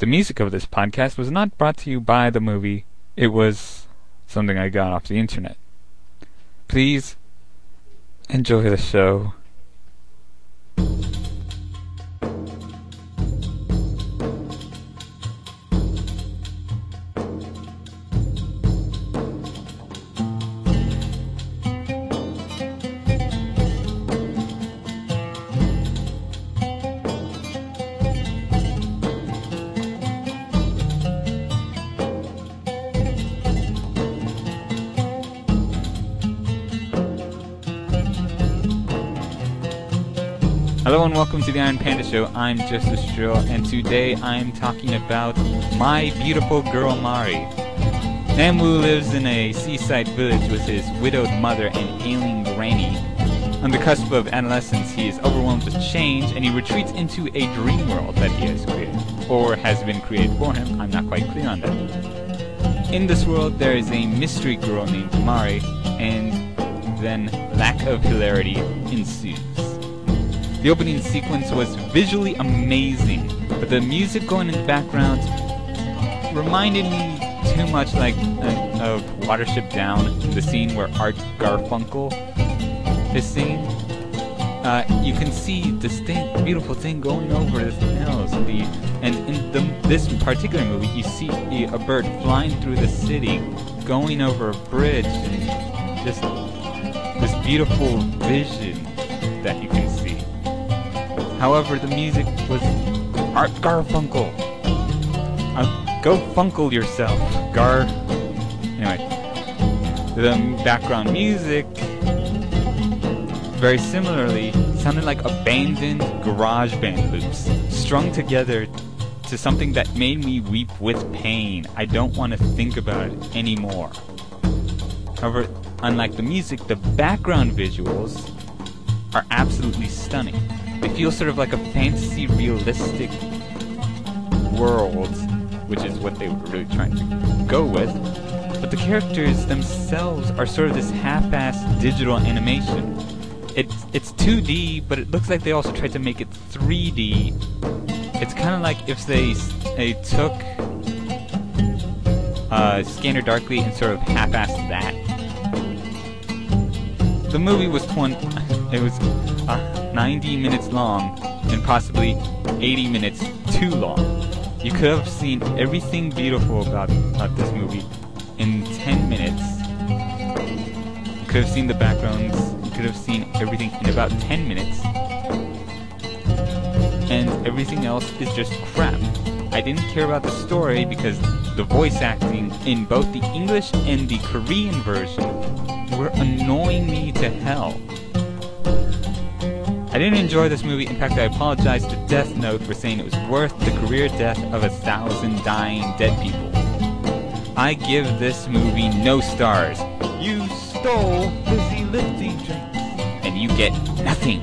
The music of this podcast was not brought to you by the movie. It was something I got off the internet. Please enjoy the show. Hello and welcome to the Iron Panda Show. I'm Joseph Strill, and today I'm talking about My Beautiful Girl Mari. Namwoo lives in a seaside village with his widowed mother and ailing granny. On the cusp of adolescence, he is overwhelmed with change, and he retreats into a dream world that he has created, or has been created for him. I'm not quite clear on that. In this world, there is a mystery girl named Mari, and then lack of hilarity ensues. The opening sequence was visually amazing, but the music going in the background reminded me too much like uh, of Watership Down, the scene where Art Garfunkel is singing. Uh, you can see thing, beautiful thing going over the hills. The, and in the, this particular movie, you see a bird flying through the city, going over a bridge, just this beautiful vision that you can. However, the music was Art Garfunkel. Uh, go funkle yourself, Gar. Anyway, the background music, very similarly, sounded like abandoned garage band loops, strung together to something that made me weep with pain. I don't want to think about it anymore. However, unlike the music, the background visuals are absolutely stunning. They feels sort of like a fantasy realistic world, which is what they were really trying to go with. But the characters themselves are sort of this half-assed digital animation. It's it's 2D, but it looks like they also tried to make it 3D. It's kind of like if they they took uh, Scanner Darkly and sort of half-assed that. The movie was 20. It was uh, 90 minutes long and possibly 80 minutes too long. You could have seen everything beautiful about, about this movie in 10 minutes. You could have seen the backgrounds. You could have seen everything in about 10 minutes. And everything else is just crap. I didn't care about the story because the voice acting in both the English and the Korean version were annoying me to hell. I didn't enjoy this movie. In fact, I apologize to Death Note for saying it was worth the career death of a thousand dying dead people. I give this movie no stars. You stole lifting drinks, and you get nothing.